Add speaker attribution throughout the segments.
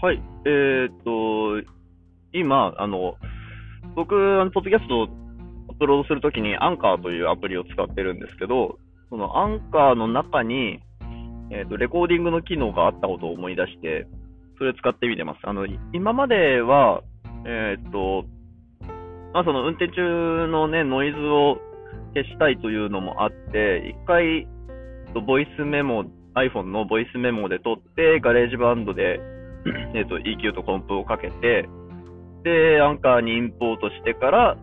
Speaker 1: はい。えー、っと、今、あの、僕、あのポッドキャストをアップロードするときにアンカーというアプリを使ってるんですけど、そのアンカーの中に、えー、っと、レコーディングの機能があったことを思い出して、それを使ってみてます。あの、今までは、えー、っと、まあ、その運転中のね、ノイズを消したいというのもあって、一回、ボイスメモ、iPhone のボイスメモで録って、 GarageBand で えっと、EQ とコンプをかけて、で、アンカーにインポートしてから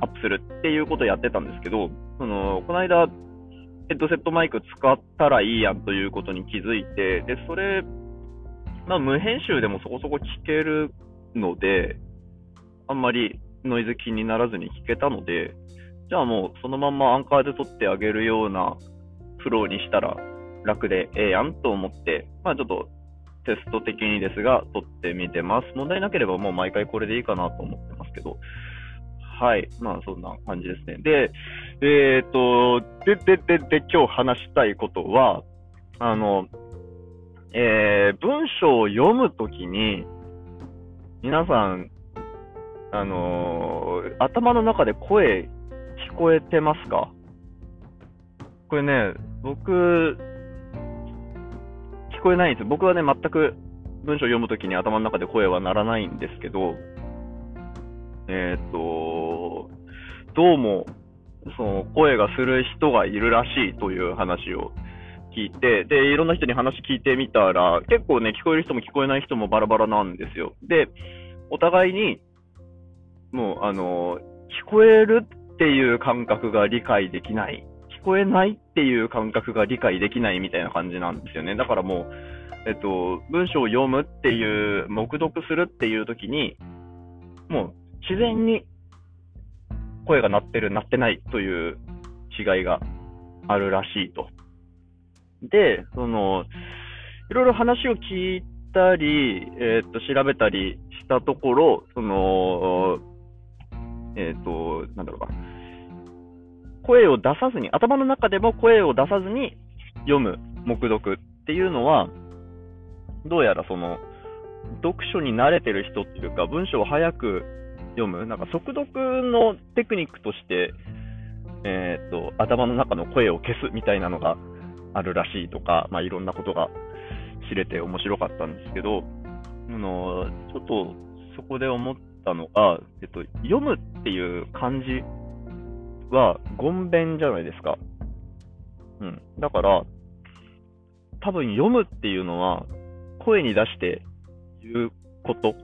Speaker 1: アップするっていうことをやってたんですけど、その、この間、ヘッドセットマイク使ったらいいやんということに気づいて、で、それ、まあ、無編集でもそこそこ聞けるので、あんまりノイズ気にならずに聞けたので、じゃあもうそのままアンカーで撮ってあげるようなフローにしたら楽でええやんと思って、まあちょっとテスト的にですが、撮ってみてます。問題なければもう毎回これでいいかなと思ってますけど。はい。まあ、そんな感じですね。で、えっ、と、で、で、で、で、今日話したいことは、あの、えー、文章を読むときに、皆さん、あのー、頭の中で声聞こえてますか？これね、僕、聞こえないんです。僕はね、全く文章を読むときに頭の中で声は鳴らないんですけど、えっ、ー、と、どうも、その声がする人がいるらしいという話を聞いて、で、いろんな人に話聞いてみたら、結構ね、聞こえる人も聞こえない人もバラバラなんですよ。で、お互いに、もう、あの、聞こえるっていう感覚が理解できない聞こえないっていう感覚が理解できないみたいな感じなんですよね。だからもう、えっと、文章を読むっていう、黙読するっていう時に、もう自然に声が鳴ってる、鳴ってないという違いがあるらしいと。で、その、いろいろ話を聞いたり、えっ、と、調べたりしたところ、その、えっ、と、なんだろうか、声を出さずに、頭の中でも声を出さずに読む、黙読っていうのは、どうやらその、読書に慣れてる人っていうか、文章を早く読む、なんか速読のテクニックとして、えー、っと、頭の中の声を消すみたいなのがあるらしいとか、まあ、いろんなことが知れて面白かったんですけど、あの、ちょっとそこで思ったのが、えっと、読むっていう漢字は、ごんべんじゃないですか。うん。だから、多分読むっていうのは、声に出して言うこと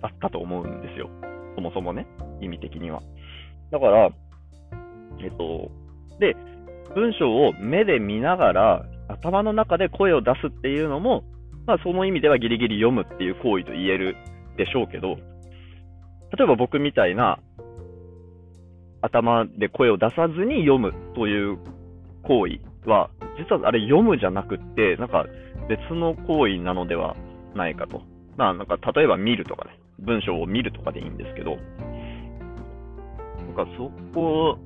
Speaker 1: だったと思うんですよ。そもそもね、意味的には。だから、えっと、で、文章を目で見ながら、頭の中で声を出すっていうのも、まあ、その意味ではギリギリ読むっていう行為と言えるでしょうけど、例えば僕みたいな、頭で声を出さずに読むという行為は、実はあれ読むじゃなくって、なんか別の行為なのではないかと。まあなんか例えば見るとかね、文章を見るとかでいいんですけど、なんかそこ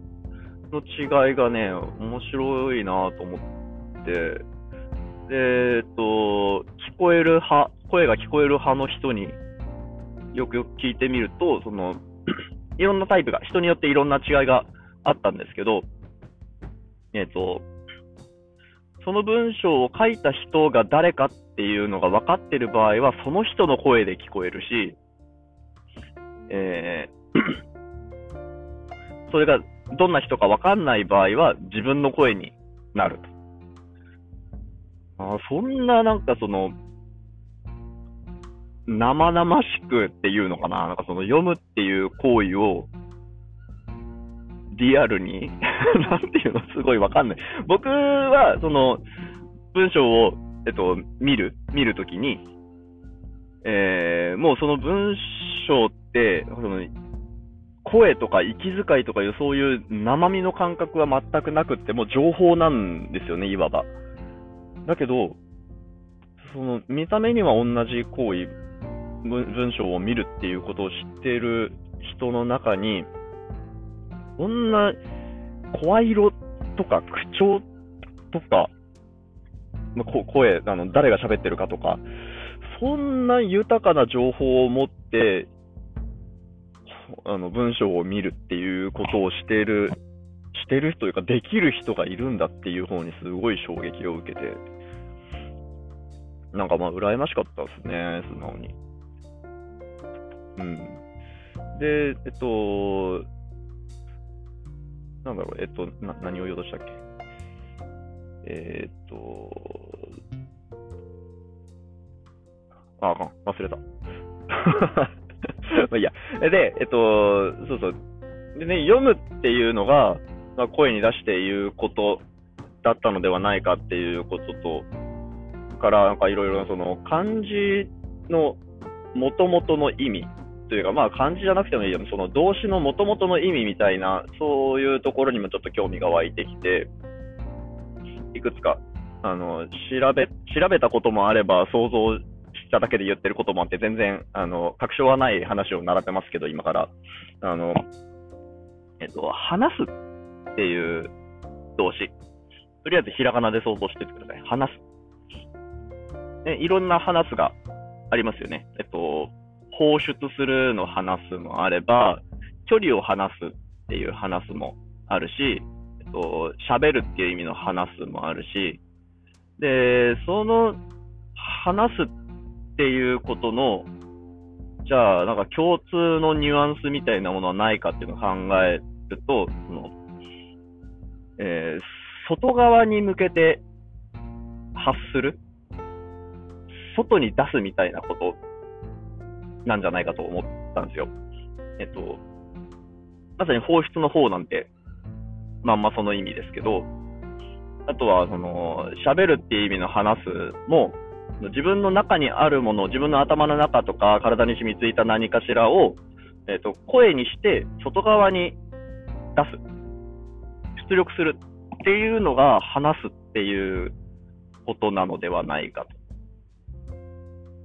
Speaker 1: の違いがね、面白いなと思って、で、えっと、聞こえる派、声が聞こえる派の人によくよく聞いてみると、その、いろんなタイプが、人によっていろんな違いがあったんですけど、えっ、ー、と、その文章を書いた人が誰かっていうのが分かってる場合は、その人の声で聞こえるし、えー、それがどんな人か分かんない場合は自分の声になると。あそんななんかその、生々しくっていうのかな？なんかその読むっていう行為を、リアルに？なんていうの？すごいわかんない。僕は、その、文章を、えっと、見る、見るときに、えー、もうその文章って、その、声とか息遣いとかいう、そういう生身の感覚は全くなくって、もう情報なんですよね、いわば。だけど、その、見た目には同じ行為、文章を見るっていうことを知っている人の中に、こんな声色とか口調とか、まあ声、あの誰が喋ってるかとか、そんな豊かな情報を持って、あの、文章を見るっていうことをしている、してるというか、できる人がいるんだっていう方にすごい衝撃を受けて、なんかまあ、羨ましかったですね、素直に。うん。で、えっと、なんだろう、えっと、な何を言おうとしたっけ？えー、っと、あ、あかん、忘れた。まあいいや。で、えっと、そうそう。でね、読むっていうのが、まあ、声に出して言うことだったのではないかっていうことと、から、なんかいろいろその漢字の元々の意味というか、まあ漢字じゃなくてもいいよ、その動詞の元々の意味みたいな、そういうところにもちょっと興味が湧いてきて、いくつか、あの、調べ、調べたこともあれば、想像しただけで言ってることもあって、全然、あの、確証はない話を習ってますけど、今から。あの、えっと、話すっていう動詞。とりあえずひらがなで想像しててください。話す。ね、いろんな話すがありますよね。えっと、放出するの話すもあれば、距離を離すっていう話もあるし、えっと、喋るっていう意味の話すもあるし、で、その話すっていうことの、じゃあ、なんか共通のニュアンスみたいなものはないかっていうのを考えると、その、えー、外側に向けて発する？外に出すみたいなことなんじゃないかと思ったんですよ。えっと、まさに放出の方なんて、まんまその意味ですけど、あとは、その、喋るっていう意味の話すも、自分の中にあるもの、自分の頭の中とか体に染みついた何かしらを、えっと、声にして外側に出す。出力するっていうのが話すっていうことなのではないか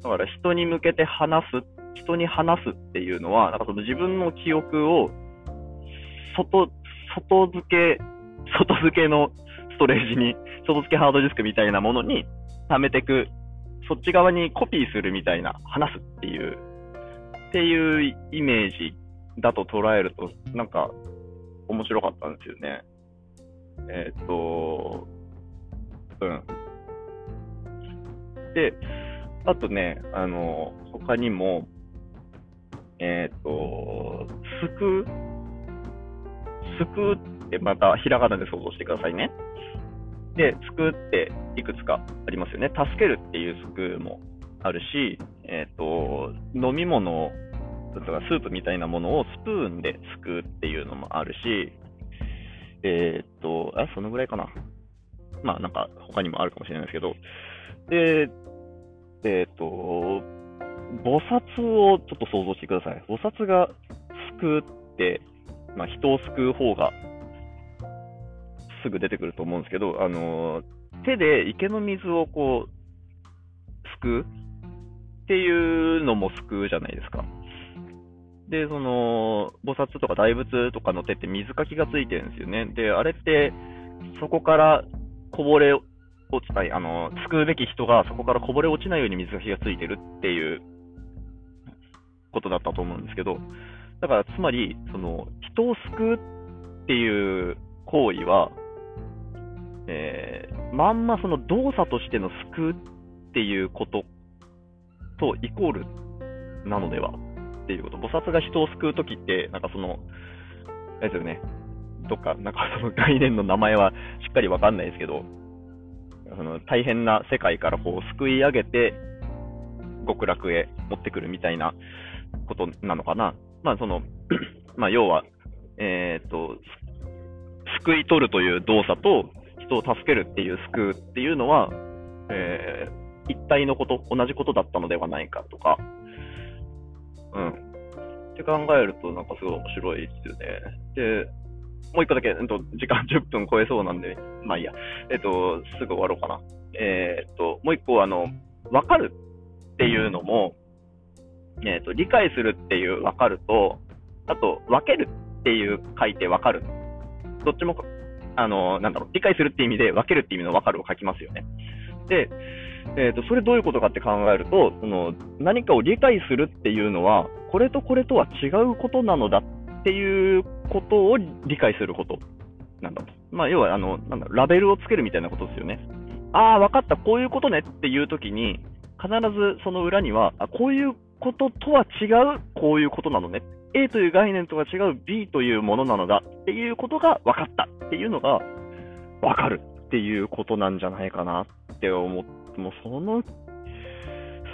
Speaker 1: と。だから人に向けて話すっ人に話すっていうのは、なんかその自分の記憶を外、外付け、外付けのストレージに、外付けハードディスクみたいなものに貯めていく、そっち側にコピーするみたいな、話すっていう、っていうイメージだと捉えると、なんか面白かったんですよね。えー、っと、うん。で、あとね、あの、他にも、えっ、ー、と、すく、すくってまたひらがなで想像してくださいね。で、すくっていくつかありますよね。助けるっていうすくもあるし、えっ、ー、と、飲み物とかスープみたいなものをスプーンですくうっていうのもあるし、えっ、ー、と、あ、そのぐらいかな。まあなんか他にもあるかもしれないですけど、で、えっ、と、菩薩をちょっと想像してください。菩薩が救って、まあ、人を救う方がすぐ出てくると思うんですけど、あの手で池の水をこう、救うっていうのも救うじゃないですか。で、その、菩薩とか大仏とかの手って水かきがついてるんですよね。で、あれって、そこからこぼれ落ちない、あの、救うべき人がそこからこぼれ落ちないように水かきがついてるっていうことだったと思うんですけど、だからつまり、その、人を救うっていう行為は、えー、まんまその動作としての救うっていうこととイコールなのではっていうこと。菩薩が人を救うときって、なんかその、あれですよね、どっか、なんかその概念の名前はしっかりわかんないですけど、その大変な世界からこう救い上げて、極楽へ持ってくるみたいなことなのかな。まあ、その、まあ、要は、えっ、ー、と、救い取るという動作と、人を助けるっていう救うっていうのは、えー、一体のこと、同じことだったのではないかとか、うん。って考えると、なんかすごい面白いですよね。で、もう一個だけ、えっと、時間 10分超えそうなんで、まあいいや。えっと、すぐ終わろうかな。えー、っと、もう一個、あの、わかるっていうのも、え、ー、と、理解するっていう分かると、あと、分けるっていう書いて分かる。どっちも、あの、なんだろう、理解するっていう意味で分けるっていう意味の分かるを書きますよね。で、えっ、と、それどういうことかって考えると、その、何かを理解するっていうのは、これとこれとは違うことなのだっていうことを理解することなんだと。まあ、要は、あの、なんだラベルをつけるみたいなことですよね。ああ、わかった、こういうことねっていうときに、必ずその裏には、あ、こういうこととは違う、こういうことなのね。A という概念とは違う B というものなのだっていうことが分かったっていうのが分かるっていうことなんじゃないかなって思って、もうその、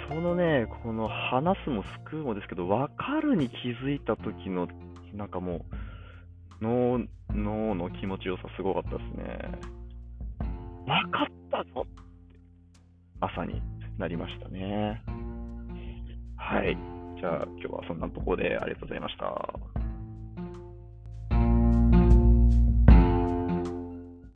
Speaker 1: そのね、この話すも救うもですけど、分かるに気づいた時の、なんかもう、脳、脳の気持ちよさすごかったですね。分かったぞ朝になりましたね。はい。じゃあ今日はそんなところでありがとうございました。